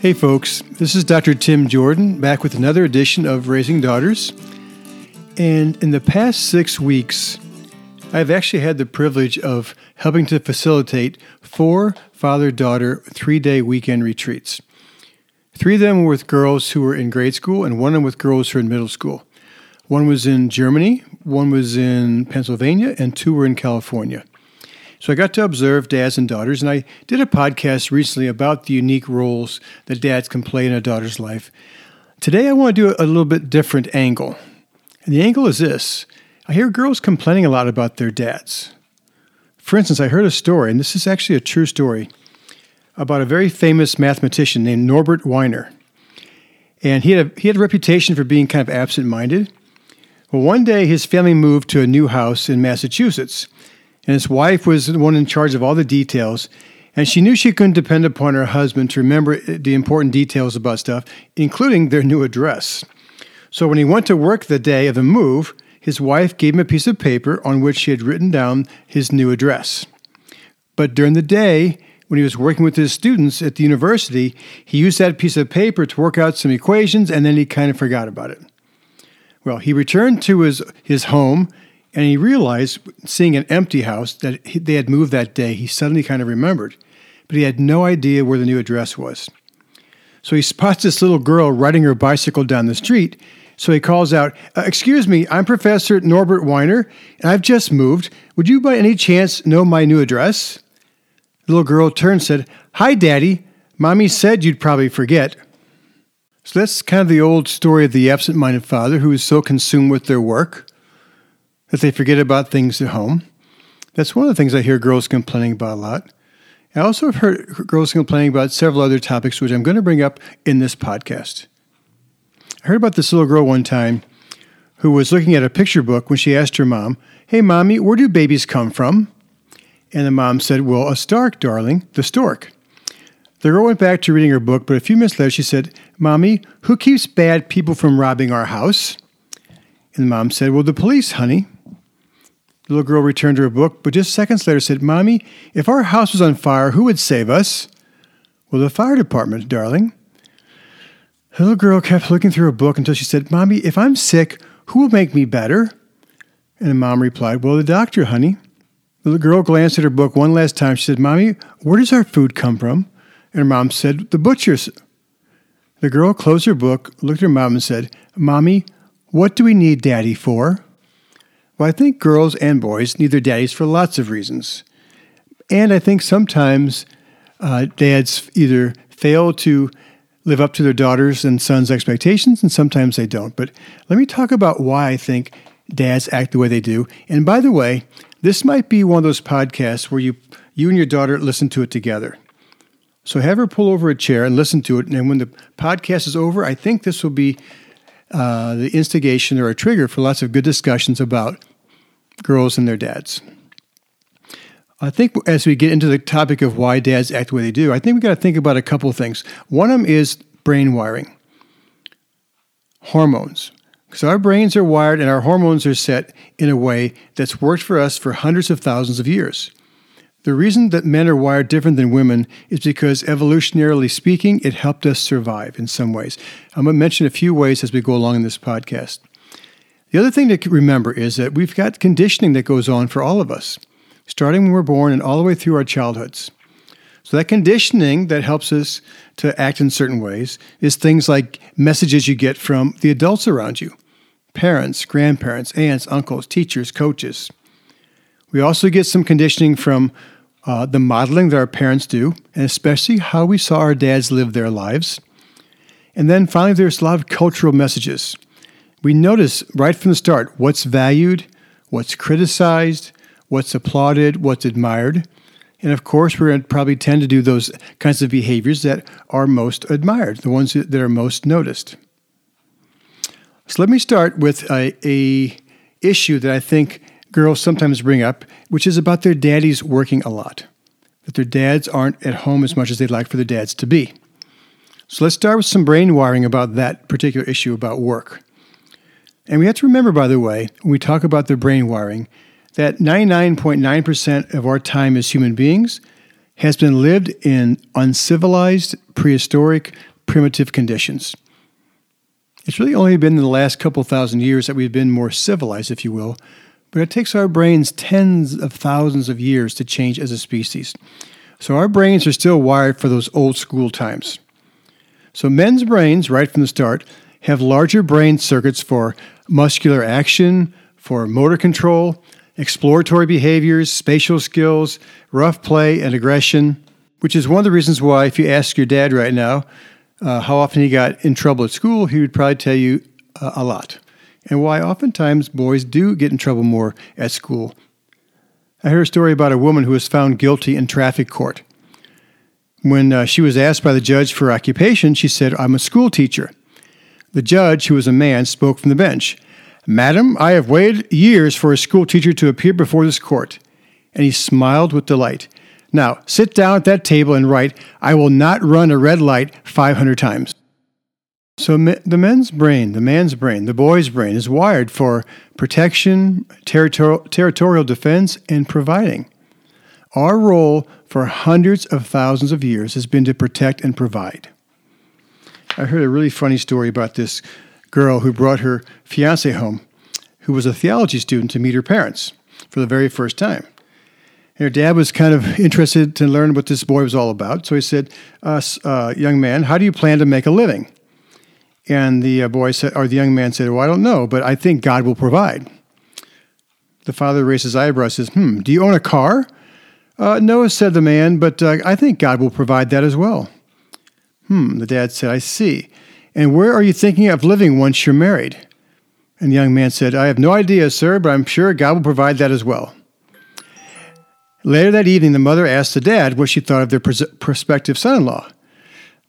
Hey, folks, this is Dr. Tim Jordan back with another edition of Raising Daughters. And in the past six weeks, I've actually had the privilege of helping to facilitate four father daughter three day weekend retreats. Three of them were with girls who were in grade school, and one of them with girls who were in middle school. One was in Germany, one was in Pennsylvania, and two were in California. So I got to observe dads and daughters, and I did a podcast recently about the unique roles that dads can play in a daughter's life. Today I want to do a little bit different angle. And the angle is this I hear girls complaining a lot about their dads. For instance, I heard a story, and this is actually a true story, about a very famous mathematician named Norbert Wiener. And he had a, he had a reputation for being kind of absent minded. Well, one day his family moved to a new house in Massachusetts and his wife was the one in charge of all the details. And she knew she couldn't depend upon her husband to remember the important details about stuff, including their new address. So when he went to work the day of the move, his wife gave him a piece of paper on which she had written down his new address. But during the day, when he was working with his students at the university, he used that piece of paper to work out some equations and then he kind of forgot about it. Well, he returned to his, his home and he realized, seeing an empty house that they had moved that day, he suddenly kind of remembered, but he had no idea where the new address was. So he spots this little girl riding her bicycle down the street. So he calls out, uh, Excuse me, I'm Professor Norbert Wiener, and I've just moved. Would you by any chance know my new address? The little girl turned and said, Hi, Daddy. Mommy said you'd probably forget. So that's kind of the old story of the absent minded father who is so consumed with their work that they forget about things at home. That's one of the things I hear girls complaining about a lot. I also have heard girls complaining about several other topics, which I'm going to bring up in this podcast. I heard about this little girl one time who was looking at a picture book when she asked her mom, Hey, mommy, where do babies come from? And the mom said, Well, a stork, darling, the stork. The girl went back to reading her book, but a few minutes later she said, Mommy, who keeps bad people from robbing our house? And the mom said, Well, the police, honey. The little girl returned to her book, but just seconds later said, Mommy, if our house was on fire, who would save us? Well, the fire department, darling. The little girl kept looking through her book until she said, Mommy, if I'm sick, who will make me better? And the mom replied, Well, the doctor, honey. The little girl glanced at her book one last time. She said, Mommy, where does our food come from? And her mom said, The butcher's. The girl closed her book, looked at her mom, and said, Mommy, what do we need daddy for? Well, I think girls and boys need their daddies for lots of reasons. And I think sometimes uh, dads either fail to live up to their daughters' and sons' expectations, and sometimes they don't. But let me talk about why I think dads act the way they do. And by the way, this might be one of those podcasts where you, you and your daughter listen to it together. So have her pull over a chair and listen to it. And when the podcast is over, I think this will be uh, the instigation or a trigger for lots of good discussions about girls and their dads. I think as we get into the topic of why dads act the way they do, I think we got to think about a couple things. One of them is brain wiring, hormones. Because our brains are wired and our hormones are set in a way that's worked for us for hundreds of thousands of years. The reason that men are wired different than women is because, evolutionarily speaking, it helped us survive in some ways. I'm going to mention a few ways as we go along in this podcast. The other thing to remember is that we've got conditioning that goes on for all of us, starting when we're born and all the way through our childhoods. So, that conditioning that helps us to act in certain ways is things like messages you get from the adults around you parents, grandparents, aunts, uncles, teachers, coaches. We also get some conditioning from uh, the modeling that our parents do, and especially how we saw our dads live their lives. And then finally, there's a lot of cultural messages we notice right from the start what's valued, what's criticized, what's applauded, what's admired. And of course, we're going to probably tend to do those kinds of behaviors that are most admired, the ones that are most noticed. So let me start with a, a issue that I think girls sometimes bring up, which is about their daddies working a lot, that their dads aren't at home as much as they'd like for their dads to be. So let's start with some brain wiring about that particular issue about work. And we have to remember, by the way, when we talk about the brain wiring, that 99.9% of our time as human beings has been lived in uncivilized, prehistoric, primitive conditions. It's really only been in the last couple thousand years that we've been more civilized, if you will, but it takes our brains tens of thousands of years to change as a species. So our brains are still wired for those old school times. So men's brains, right from the start, have larger brain circuits for muscular action, for motor control, exploratory behaviors, spatial skills, rough play, and aggression, which is one of the reasons why, if you ask your dad right now uh, how often he got in trouble at school, he would probably tell you uh, a lot. And why oftentimes boys do get in trouble more at school. I heard a story about a woman who was found guilty in traffic court. When uh, she was asked by the judge for occupation, she said, I'm a school teacher. The judge, who was a man, spoke from the bench. Madam, I have waited years for a school teacher to appear before this court. And he smiled with delight. Now, sit down at that table and write, I will not run a red light 500 times. So, the men's brain, the man's brain, the boy's brain is wired for protection, territorial, territorial defense, and providing. Our role for hundreds of thousands of years has been to protect and provide. I heard a really funny story about this girl who brought her fiance home, who was a theology student, to meet her parents for the very first time. And her dad was kind of interested to learn what this boy was all about. So he said, uh, uh, Young man, how do you plan to make a living? And the uh, boy said, or the young man said, Well, I don't know, but I think God will provide. The father raises eyebrows and says, Hmm, do you own a car? Uh, no, said the man, but uh, I think God will provide that as well. Hmm, the dad said, I see. And where are you thinking of living once you're married? And the young man said, I have no idea, sir, but I'm sure God will provide that as well. Later that evening, the mother asked the dad what she thought of their pres- prospective son in law.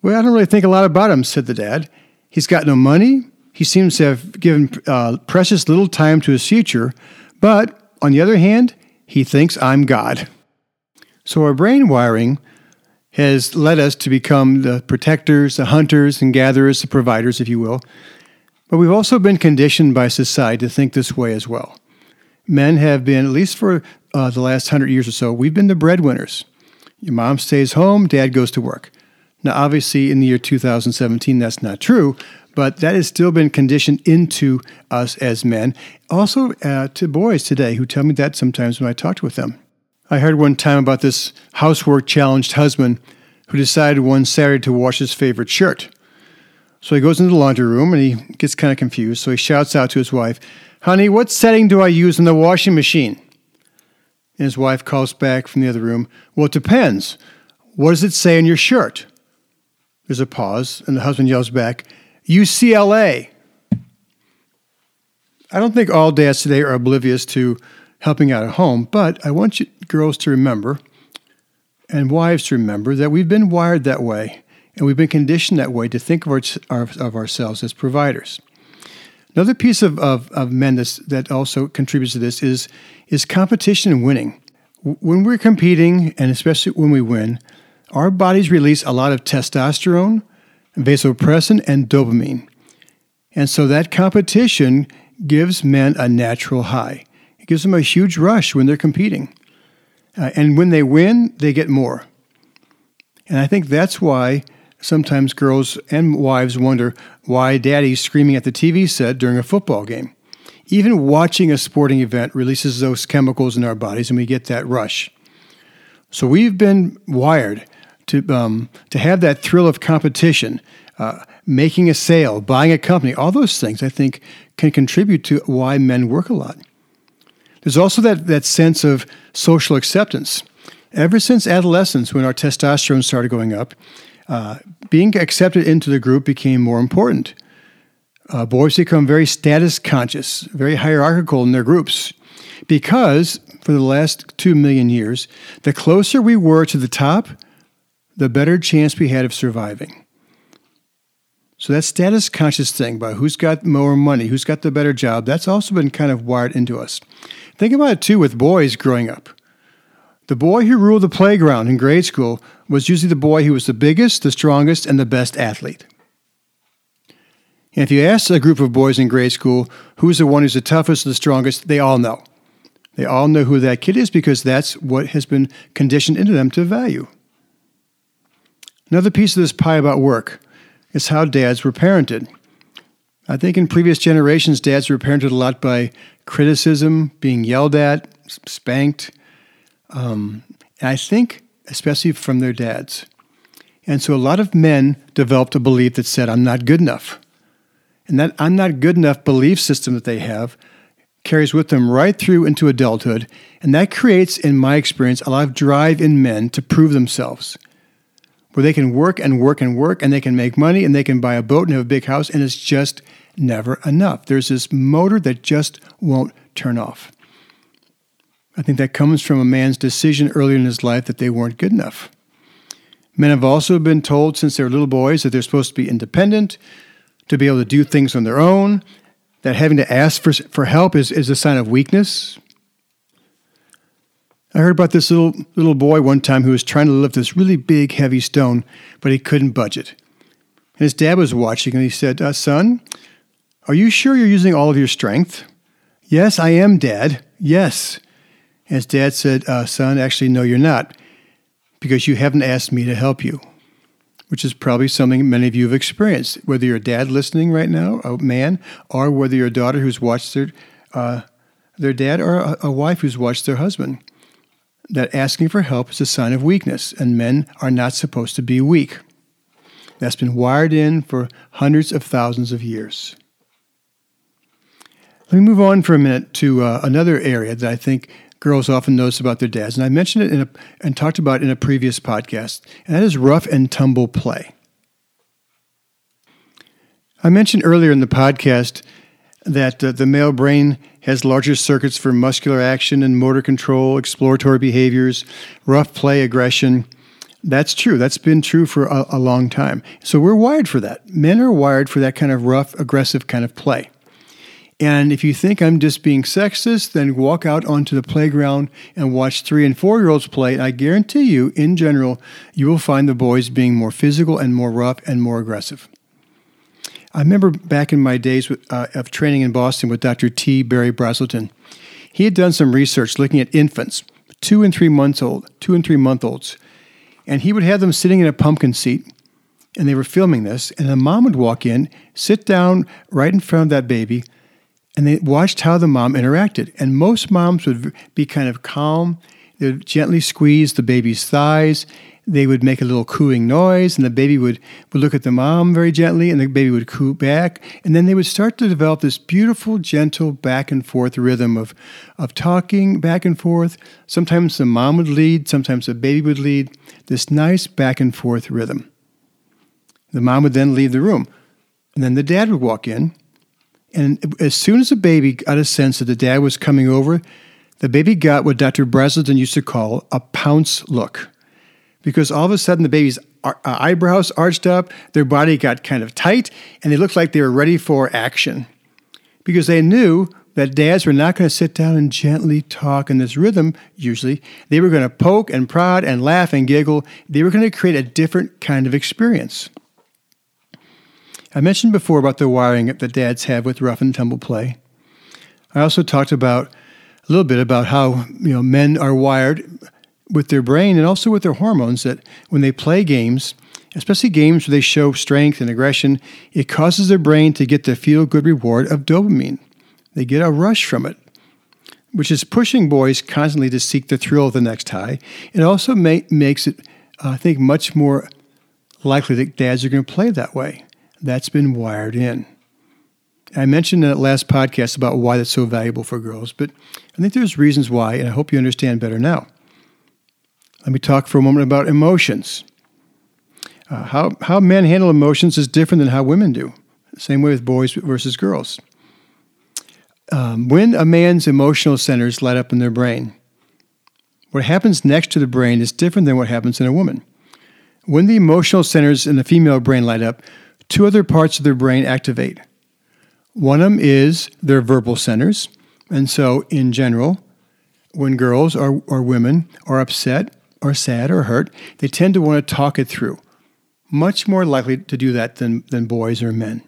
Well, I don't really think a lot about him, said the dad. He's got no money. He seems to have given uh, precious little time to his future. But on the other hand, he thinks I'm God. So our brain wiring has led us to become the protectors, the hunters and gatherers, the providers, if you will. But we've also been conditioned by society to think this way as well. Men have been, at least for uh, the last hundred years or so, we've been the breadwinners. Your mom stays home, dad goes to work. Now, obviously, in the year 2017, that's not true, but that has still been conditioned into us as men. Also, uh, to boys today who tell me that sometimes when I talked with them. I heard one time about this housework challenged husband who decided one Saturday to wash his favorite shirt. So he goes into the laundry room and he gets kind of confused. So he shouts out to his wife, Honey, what setting do I use in the washing machine? And his wife calls back from the other room, Well, it depends. What does it say on your shirt? There's a pause, and the husband yells back, UCLA. I don't think all dads today are oblivious to helping out at home. But I want you girls to remember and wives to remember that we've been wired that way and we've been conditioned that way to think of, our, of ourselves as providers. Another piece of, of, of men that also contributes to this is, is competition and winning. When we're competing, and especially when we win, our bodies release a lot of testosterone, vasopressin, and dopamine. And so that competition gives men a natural high It gives them a huge rush when they're competing. Uh, and when they win, they get more. And I think that's why sometimes girls and wives wonder why daddy's screaming at the TV set during a football game. Even watching a sporting event releases those chemicals in our bodies and we get that rush. So we've been wired to, um, to have that thrill of competition, uh, making a sale, buying a company, all those things I think can contribute to why men work a lot. There's also that, that sense of social acceptance. Ever since adolescence, when our testosterone started going up, uh, being accepted into the group became more important. Uh, boys become very status conscious, very hierarchical in their groups, because for the last two million years, the closer we were to the top, the better chance we had of surviving. So that status conscious thing about who's got more money, who's got the better job, that's also been kind of wired into us. Think about it too with boys growing up. The boy who ruled the playground in grade school was usually the boy who was the biggest, the strongest, and the best athlete. And if you ask a group of boys in grade school who's the one who's the toughest, the strongest, they all know. They all know who that kid is because that's what has been conditioned into them to value. Another piece of this pie about work is how dads were parented. I think in previous generations, dads were parented a lot by criticism, being yelled at, spanked, um, and I think especially from their dads. And so a lot of men developed a belief that said, I'm not good enough. And that I'm not good enough belief system that they have carries with them right through into adulthood. And that creates, in my experience, a lot of drive in men to prove themselves where they can work and work and work and they can make money and they can buy a boat and have a big house and it's just never enough. There's this motor that just won't turn off. I think that comes from a man's decision earlier in his life that they weren't good enough. Men have also been told since they're little boys that they're supposed to be independent, to be able to do things on their own, that having to ask for, for help is, is a sign of weakness. I heard about this little little boy one time who was trying to lift this really big, heavy stone, but he couldn't budge it. And his dad was watching, and he said, uh, "Son, are you sure you're using all of your strength?" "Yes, I am, Dad. Yes." And his dad said, uh, "Son, actually, no, you're not, because you haven't asked me to help you." Which is probably something many of you have experienced, whether you're a dad listening right now, a man, or whether you're a daughter who's watched their uh, their dad, or a, a wife who's watched their husband that asking for help is a sign of weakness, and men are not supposed to be weak. That's been wired in for hundreds of thousands of years. Let me move on for a minute to uh, another area that I think girls often notice about their dads, and I mentioned it a, and talked about in a previous podcast, and that is rough and tumble play. I mentioned earlier in the podcast that uh, the male brain has larger circuits for muscular action and motor control, exploratory behaviors, rough play, aggression. That's true. That's been true for a, a, long time. So we're wired for that. Men are wired for that kind of rough, aggressive kind of play. And if you think I'm just being sexist, then walk out onto the playground and watch three and four year olds play. And I guarantee you, in general, you will find the boys being more physical and more rough and more aggressive. I remember back in my days uh, of training in Boston with Dr. T. Berry Brazelton. He had done some research looking at infants, two and three months old, two and three month olds, and he would have them sitting in a pumpkin seat, and they were filming this, and the mom would walk in, sit down right in front of that baby, and they watched how the mom interacted. And most moms would be kind of calm. They would gently squeeze the baby's thighs they would make a little cooing noise, and the baby would, would look at the mom very gently, and the baby would coo back. And then they would start to develop this beautiful, gentle back and forth rhythm of, of talking back and forth. Sometimes the mom would lead, sometimes the baby would lead, this nice back and forth rhythm. The mom would then leave the room, and then the dad would walk in. And as soon as the baby got a sense that the dad was coming over, the baby got what Dr. Brazelton used to call a pounce look because all of a sudden the baby's uh, eyebrows arched up, their body got kind of tight, and they looked like they were ready for action. Because they knew that dads were not going to sit down and gently talk in this rhythm, usually. They were going to poke and prod and laugh and giggle. They were going to create a different kind of experience. I mentioned before about the wiring that dads have with rough and tumble play. I also talked about a little bit about how you know men are wired with their brain and also with their hormones that when they play games, especially games where they show strength and aggression, it causes their brain to get the feel good reward of dopamine. They get a rush from it, which is pushing boys constantly to seek the thrill of the next high. It also makes it, uh, I think, much more likely that dads are going to play that way. That's been wired in. I mentioned in that last podcast about why that's so valuable for girls, but I think there's reasons why, and I hope you understand better now. Let me talk for a moment about emotions. Uh, how, how men handle emotions is different than how women do. Same way with boys versus girls. Um, when a man's emotional centers light up in their brain, what happens next to the brain is different than what happens in a woman. When the emotional centers in the female brain light up, two other parts of their brain activate. One of them is their verbal centers. And so, in general, when girls or, or women are upset are sad or hurt, they tend to want to talk it through. Much more likely to do that than, than boys or men.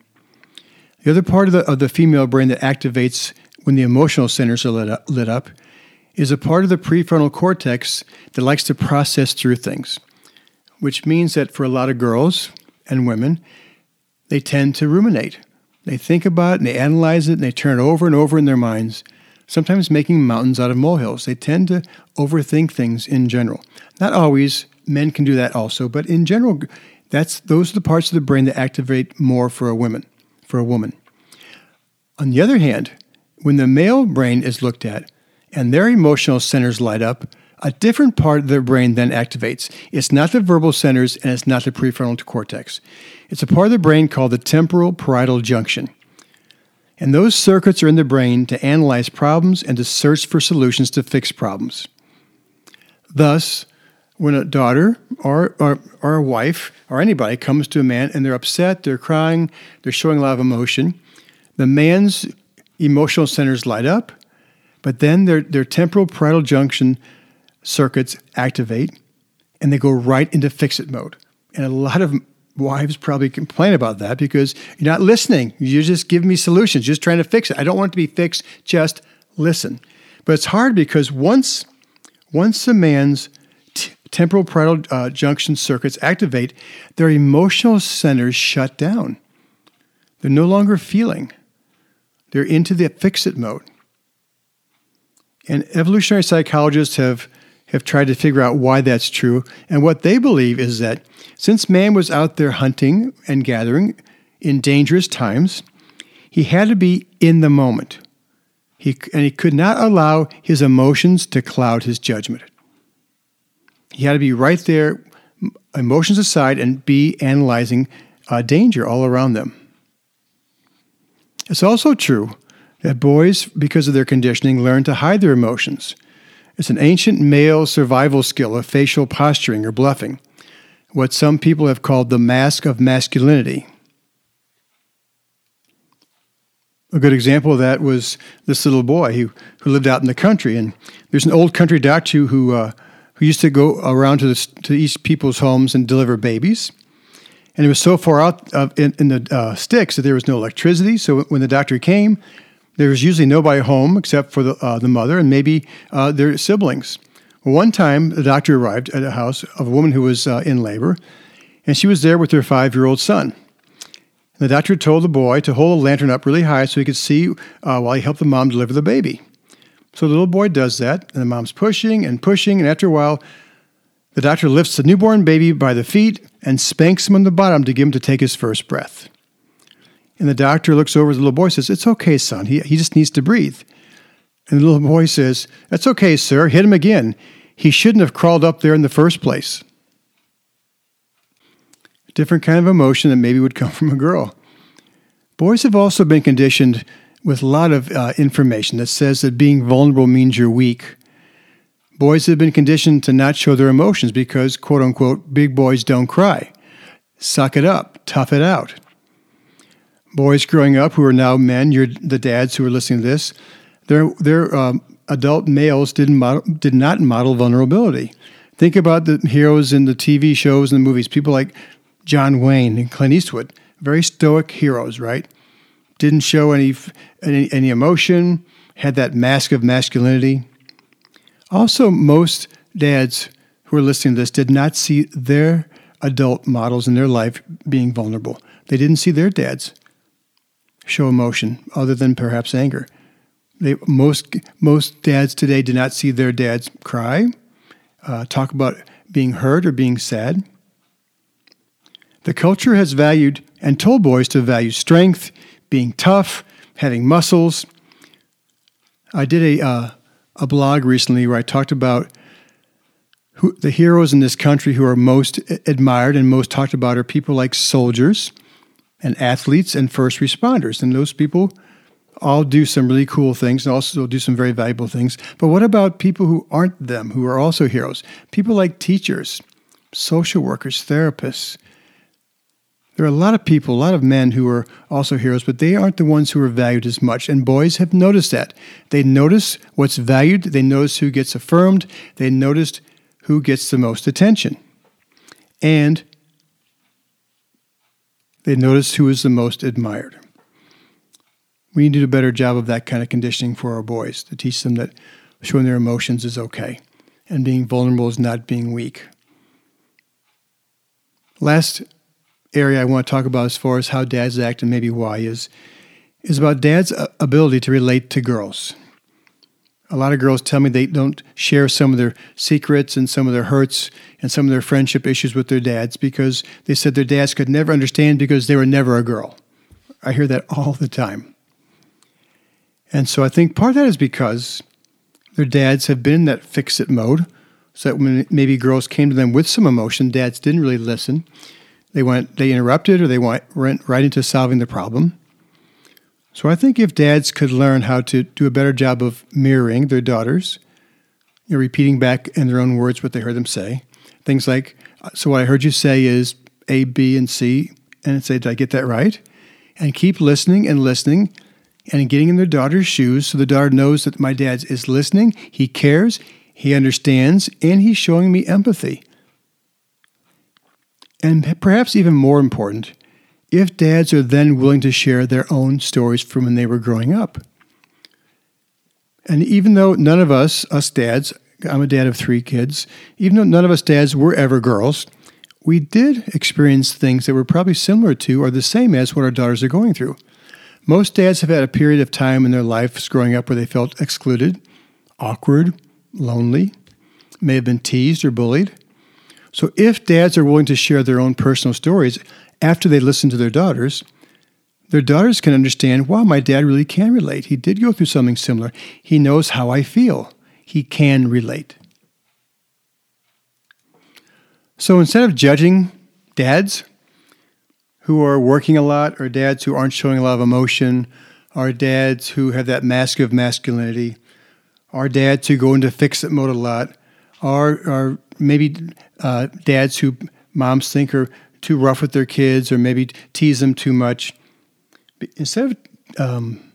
The other part of the, of the female brain that activates when the emotional centers are lit up, lit up is a part of the prefrontal cortex that likes to process through things. which means that for a lot of girls and women, they tend to ruminate. They think about it and they analyze it and they turn it over and over in their minds, sometimes making mountains out of molehills. They tend to overthink things in general. Not always, men can do that also, but in general, that's those are the parts of the brain that activate more for a woman, for a woman. On the other hand, when the male brain is looked at and their emotional centers light up, a different part of their brain then activates. It's not the verbal centers and it's not the prefrontal cortex. It's a part of the brain called the temporal parietal junction. And those circuits are in the brain to analyze problems and to search for solutions to fix problems. Thus, when a daughter or, or, or a wife or anybody comes to a man and they're upset, they're crying, they're showing a lot of emotion, the man's emotional centers light up, but then their, their temporal parietal junction circuits activate and they go right into fix it mode. And a lot of wives probably complain about that because you're not listening. You're just giving me solutions, just trying to fix it. I don't want it to be fixed, just listen. But it's hard because once once a man's t- temporal parietal uh, junction circuits activate, their emotional centers shut down. They're no longer feeling. They're into the fix it mode. And evolutionary psychologists have have tried to figure out why that's true. And what they believe is that since man was out there hunting and gathering in dangerous times, he had to be in the moment. He, and he could not allow his emotions to cloud his judgment. He had to be right there, emotions aside, and be analyzing uh, danger all around them. It's also true that boys, because of their conditioning, learn to hide their emotions. It's an ancient male survival skill of facial posturing or bluffing, what some people have called the mask of masculinity. A good example of that was this little boy who, who lived out in the country. And there's an old country doctor who, uh, who used to go around to, the, to each people's homes and deliver babies. And it was so far out of, in, in the uh, sticks that there was no electricity. So when the doctor came, there was usually nobody home except for the, uh, the mother and maybe uh, their siblings. One time, the doctor arrived at a house of a woman who was uh, in labor, and she was there with her five year old son. The doctor told the boy to hold a lantern up really high so he could see uh, while he helped the mom deliver the baby. So the little boy does that, and the mom's pushing and pushing, and after a while, the doctor lifts the newborn baby by the feet and spanks him on the bottom to get him to take his first breath. And the doctor looks over the little boy says, It's okay, son. He, he just needs to breathe. And the little boy says, That's okay, sir. Hit him again. He shouldn't have crawled up there in the first place. A different kind of emotion that maybe would come from a girl. Boys have also been conditioned with a lot of uh, information that says that being vulnerable means you're weak. Boys have been conditioned to not show their emotions because, quote unquote, big boys don't cry. Suck it up, tough it out boys growing up who are now men, you're the dads who are listening to this, their their um, adult males didn't model, did not model vulnerability. Think about the heroes in the TV shows and the movies. People like John Wayne and Clint Eastwood, very stoic heroes, right? Didn't show any any, any emotion, had that mask of masculinity. Also, most dads who are listening to this did not see their adult models in their life being vulnerable. They didn't see their dads show emotion other than perhaps anger. They, most most dads today do not see their dads cry, uh, talk about being hurt or being sad. The culture has valued and told boys to value strength, being tough, having muscles. I did a uh, a blog recently where I talked about who, the heroes in this country who are most admired and most talked about are people like soldiers, and athletes and first responders. And those people all do some really cool things and also do some very valuable things. But what about people who aren't them, who are also heroes? People like teachers, social workers, therapists. There are a lot of people, a lot of men who are also heroes, but they aren't the ones who are valued as much. And boys have noticed that. They notice what's valued, they notice who gets affirmed, they notice who gets the most attention. And they notice who is the most admired. We need to do a better job of that kind of conditioning for our boys to teach them that showing their emotions is okay and being vulnerable is not being weak. Last area I want to talk about as far as how dads act and maybe why is is about dad's ability to relate to girls. A lot of girls tell me they don't share some of their secrets and some of their hurts and some of their friendship issues with their dads because they said their dads could never understand because they were never a girl. I hear that all the time. And so I think part of that is because their dads have been in that fix it mode. So that when maybe girls came to them with some emotion, dads didn't really listen. They went, they interrupted or they went right into solving the problem. So I think if dads could learn how to do a better job of mirroring their daughters, you know, repeating back in their own words what they heard them say, things like, "So what I heard you say is A, B, and C," and say, "Did I get that right?" And keep listening and listening, and getting in their daughter's shoes, so the daughter knows that my dad is listening, he cares, he understands, and he's showing me empathy. And perhaps even more important, if dads are then willing to share their own stories from when they were growing up. And even though none of us, us dads, I'm a dad of three kids, even though none of us dads were ever girls, we did experience things that were probably similar to or the same as what our daughters are going through. Most dads have had a period of time in their lives growing up where they felt excluded, awkward, lonely, may have been teased or bullied. So if dads are willing to share their own personal stories, after they listen to their daughters, their daughters can understand, wow, my dad really can relate. He did go through something similar. He knows how I feel. He can relate. So instead of judging dads who are working a lot, or dads who aren't showing a lot of emotion, or dads who have that mask of masculinity, or dads who go into fix it mode a lot, or, or maybe uh, dads who moms think are too rough with their kids or maybe tease them too much. Instead of um,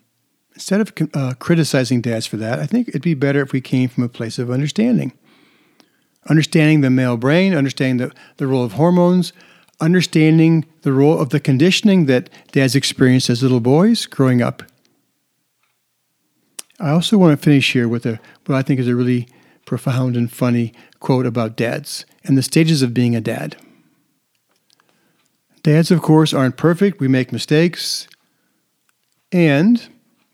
instead of uh, criticizing dads for that, I think it'd be better if we came from a place of understanding, understanding the male brain, understanding the, the role of hormones, understanding the role of the conditioning that dads experienced as little boys growing up. I also want to finish here with a what I think is a really profound and funny quote about dads and the stages of being a dad. Dads, of course, aren't perfect. We make mistakes. And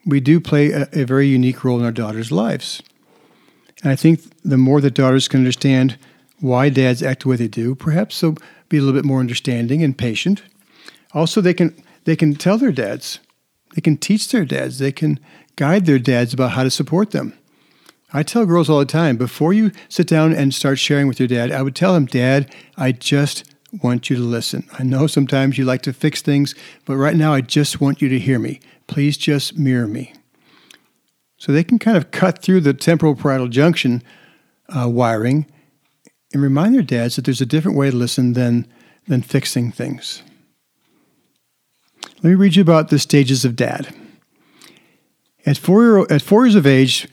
we do play a, a very unique role in our daughters' lives. And I think the more that daughters can understand why dads act the way they do, perhaps they'll be a little bit more understanding and patient. Also, they can they can tell their dads, they can teach their dads, they can guide their dads about how to support them. I tell girls all the time before you sit down and start sharing with your dad, I would tell them, Dad, I just want you to listen. I know sometimes you like to fix things, but right now I just want you to hear me. Please just mirror me. So they can kind of cut through the temporal parietal junction uh, wiring and remind their dads that there's a different way to listen than, than fixing things. Let me read you about the stages of dad. At four, year, at four years of age,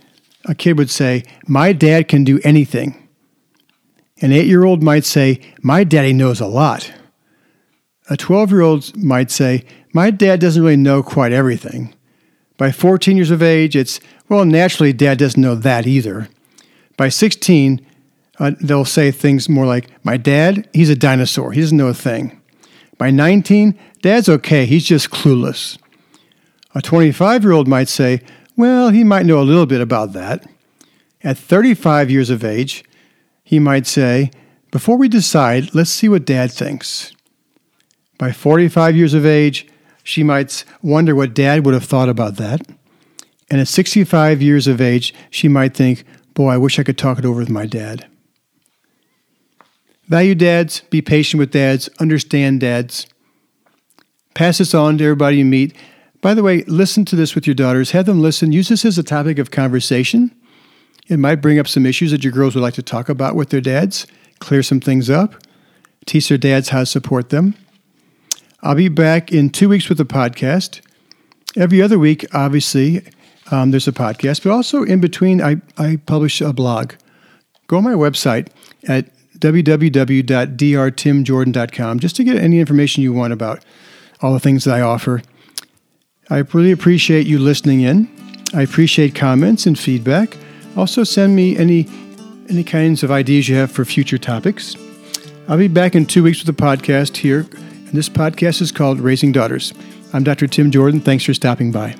a kid would say, My dad can do anything. An eight year old might say, My daddy knows a lot. A 12 year old might say, My dad doesn't really know quite everything. By 14 years of age, it's, Well, naturally, dad doesn't know that either. By 16, uh, they'll say things more like, My dad, he's a dinosaur. He doesn't know a thing. By 19, dad's okay. He's just clueless. A 25 year old might say, Well, he might know a little bit about that. At 35 years of age, he might say, Before we decide, let's see what dad thinks. By 45 years of age, she might wonder what dad would have thought about that. And at 65 years of age, she might think, Boy, I wish I could talk it over with my dad. Value dads, be patient with dads, understand dads. Pass this on to everybody you meet. By the way, listen to this with your daughters. Have them listen. Use this as a topic of conversation. It might bring up some issues that your girls would like to talk about with their dads, clear some things up, teach their dads how to support them. I'll be back in two weeks with a podcast. Every other week, obviously, um, there's a podcast, but also in between, I, I publish a blog. Go on my website at www.drtimjordan.com just to get any information you want about all the things that I offer. I really appreciate you listening in. I appreciate comments and feedback. Also, send me any any kinds of ideas you have for future topics. I'll be back in two weeks with a podcast here, and this podcast is called Raising Daughters. I'm Dr. Tim Jordan. Thanks for stopping by.